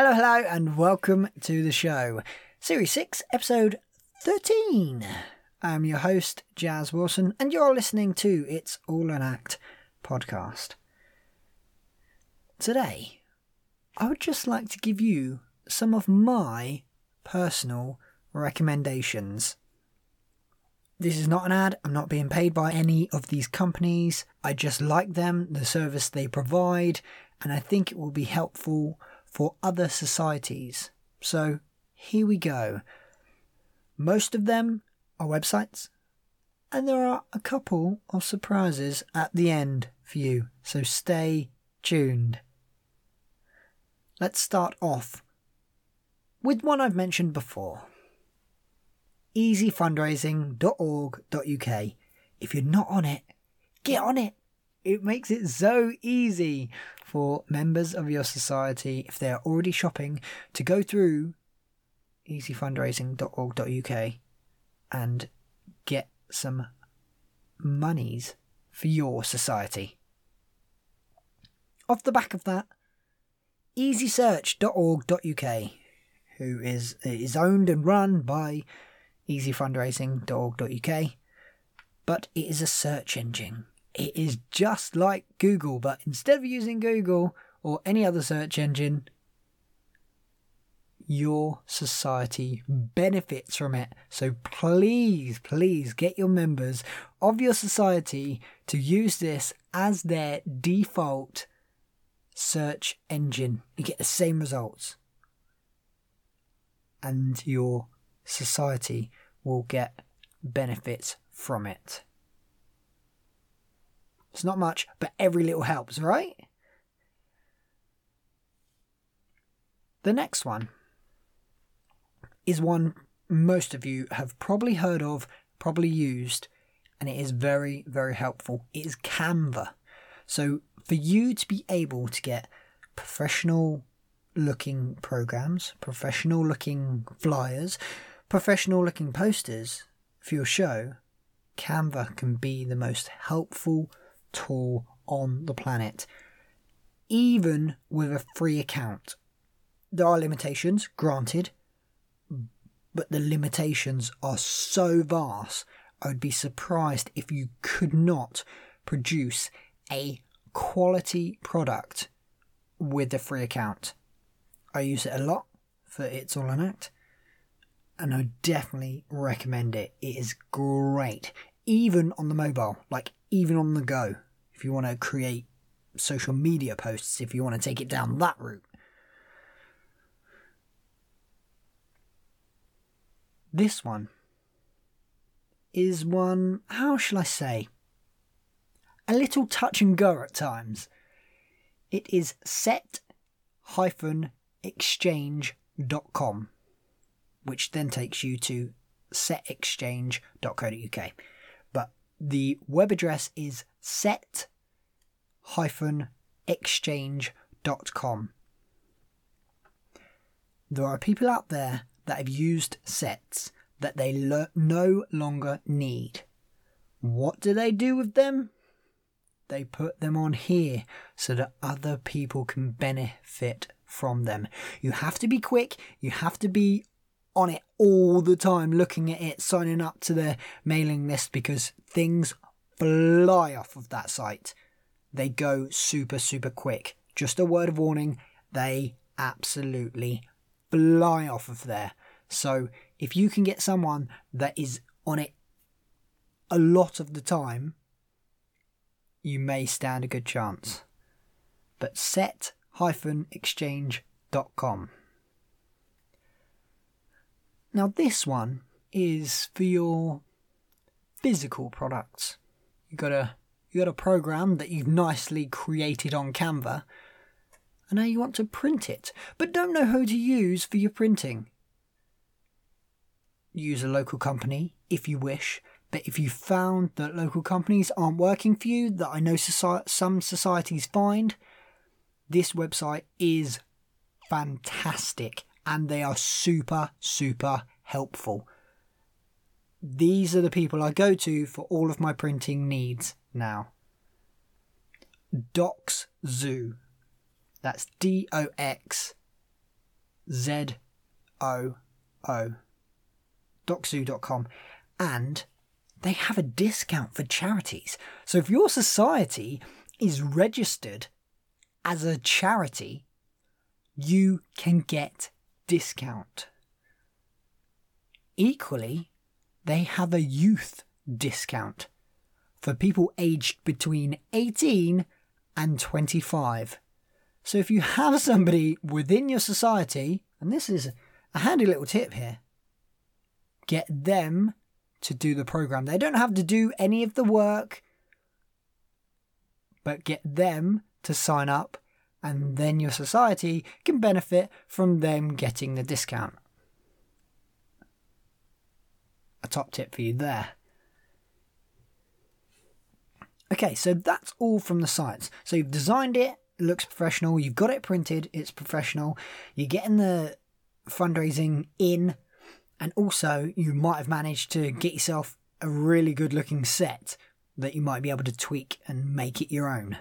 Hello, hello, and welcome to the show. Series 6, episode 13. I'm your host, Jaz Wilson, and you're listening to It's All an Act podcast. Today, I would just like to give you some of my personal recommendations. This is not an ad, I'm not being paid by any of these companies. I just like them, the service they provide, and I think it will be helpful for other societies. So here we go. Most of them are websites, and there are a couple of surprises at the end for you, so stay tuned. Let's start off with one I've mentioned before easyfundraising.org.uk. If you're not on it, get on it. It makes it so easy for members of your society, if they are already shopping, to go through easyfundraising.org.uk and get some monies for your society. Off the back of that, easysearch.org.uk, who is is owned and run by easyfundraising.org.uk, but it is a search engine. It is just like Google, but instead of using Google or any other search engine, your society benefits from it. So please, please get your members of your society to use this as their default search engine. You get the same results. And your society will get benefits from it. It's not much, but every little helps, right? The next one is one most of you have probably heard of, probably used, and it is very, very helpful. It is Canva. So, for you to be able to get professional looking programs, professional looking flyers, professional looking posters for your show, Canva can be the most helpful tool on the planet, even with a free account. There are limitations, granted, but the limitations are so vast, I would be surprised if you could not produce a quality product with a free account. I use it a lot for It's All an Act, and I definitely recommend it. It is great, even on the mobile, like even on the go. If you want to create social media posts, if you want to take it down that route. This one is one, how shall I say, a little touch and go at times. It is set exchange.com, which then takes you to setexchange.co.uk. The web address is set-exchange.com. There are people out there that have used sets that they lo- no longer need. What do they do with them? They put them on here so that other people can benefit from them. You have to be quick, you have to be on it all the time, looking at it, signing up to their mailing list because things fly off of that site. They go super, super quick. Just a word of warning, they absolutely fly off of there. So if you can get someone that is on it a lot of the time, you may stand a good chance. But set-exchange.com. Now this one is for your physical products. You got a you got a program that you've nicely created on Canva, and now you want to print it, but don't know who to use for your printing use a local company if you wish. But if you found that local companies aren't working for you, that I know society, some societies find, this website is fantastic and they are super, super helpful. These are the people I go to for all of my printing needs now. Docs Zoo. That's D O X Z O O. Doxzoo.com. And they have a discount for charities. So if your society is registered as a charity, you can get discount. Equally, they have a youth discount for people aged between 18 and 25. So if you have somebody within your society, and this is a handy little tip here, get them to do the program. They don't have to do any of the work, but get them to sign up, and then your society can benefit from them getting the discount. A top tip for you there. Okay, so that's all from the sites. So you've designed it, it looks professional, you've got it printed, it's professional, you're getting the fundraising in, and also you might have managed to get yourself a really good looking set that you might be able to tweak and make it your own.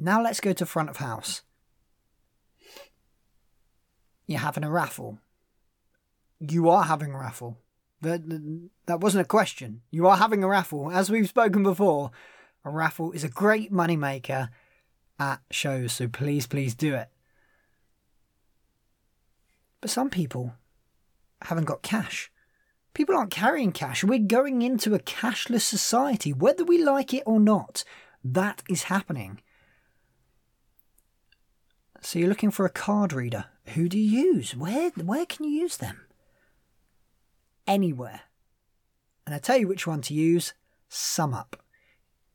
Now let's go to front of house. You're having a raffle. You are having a raffle. That, that wasn't a question. You are having a raffle. As we've spoken before, a raffle is a great moneymaker at shows, so please, please do it. But some people haven't got cash. People aren't carrying cash. We're going into a cashless society, whether we like it or not. That is happening. So you're looking for a card reader. Who do you use? Where where can you use them? Anywhere. And I tell you which one to use. SumUp.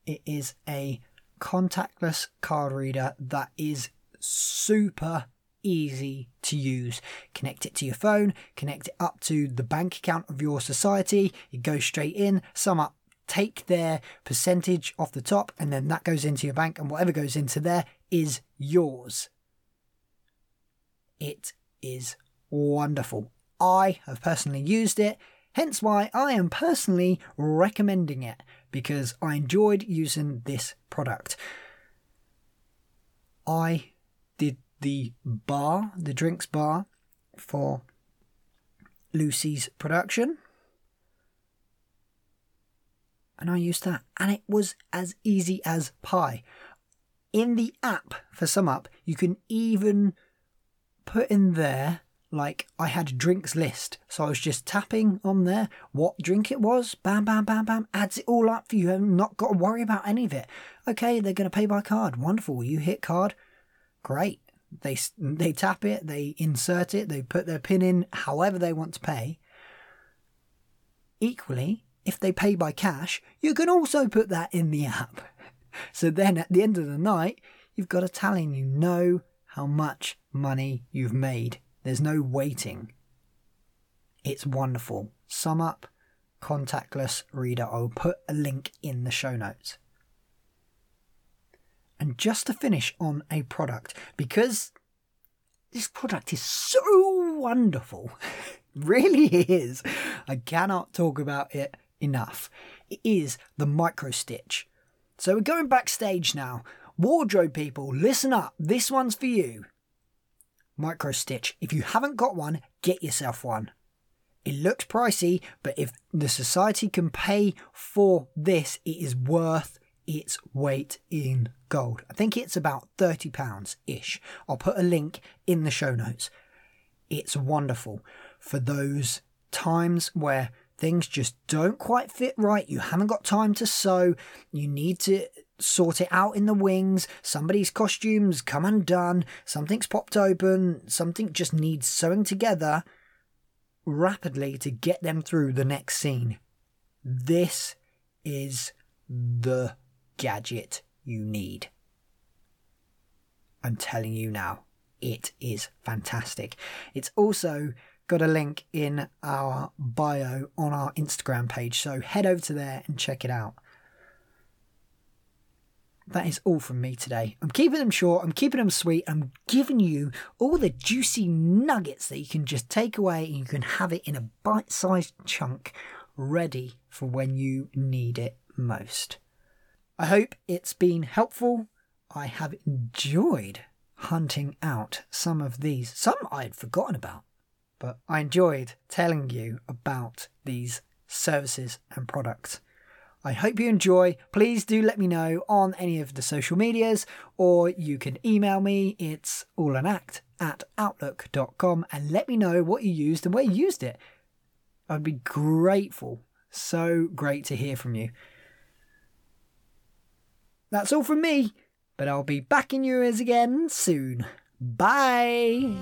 It is a contactless card reader that is super easy to use. Connect it to your phone, connect it up to the bank account of your society. It goes straight in. SumUp take their percentage off the top, and then that goes into your bank, and whatever goes into there is yours. It is wonderful. I have personally used it, hence why I am personally recommending it because I enjoyed using this product. I did the bar, the drinks bar for Lucy's production. And I used that, and it was as easy as pie. In the app for SumUp, you can even put in there like I had drinks list. So I was just tapping on there what drink it was, bam, bam, bam, bam, adds it all up for you. I've not got to worry about any of it. Okay, they're going to pay by card. Wonderful. You hit card. Great. They, they tap it, they insert it, they put their pin in however they want to pay. Equally, if they pay by cash, you can also put that in the app. So then at the end of the night, you've got a tally and you know how much money you've made. There's no waiting. It's wonderful. SumUp contactless reader. I'll put a link in the show notes. And just to finish on a product, because this product is so wonderful, really is. I cannot talk about it enough. It is the Microstitch. So we're going backstage now. Wardrobe people, listen up. This one's for you. Microstitch. If you haven't got one, get yourself one. It looks pricey, but if the society can pay for this, it is worth its weight in gold. I think it's about £30 ish. I'll put a link in the show notes. It's wonderful for those times where things just don't quite fit right. You haven't got time to sew. You need to sort it out in the wings. Somebody's costumes come undone. Something's popped open. Something just needs sewing together rapidly to get them through the next scene. This is the gadget you need. I'm telling you now, it is fantastic. It's also got a link in our bio on our Instagram page, so head over to there and check it out. That is all from me today. I'm keeping them short, I'm keeping them sweet, I'm giving you all the juicy nuggets that you can just take away and you can have it in a bite sized chunk ready for when you need it most. I hope it's been helpful. I have enjoyed hunting out some of these. Some I'd forgotten about, but I enjoyed telling you about these services and products. I hope you enjoy. Please do let me know on any of the social medias, or you can email me. It's all an act at outlook.com and let me know what you used and where you used it. I'd be grateful. So great to hear from you. That's all from me, but I'll be back in your ears again soon. Bye!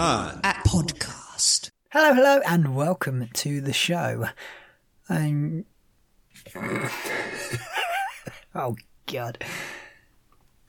On at podcast. Hello, hello, and welcome to the show. Um, oh God,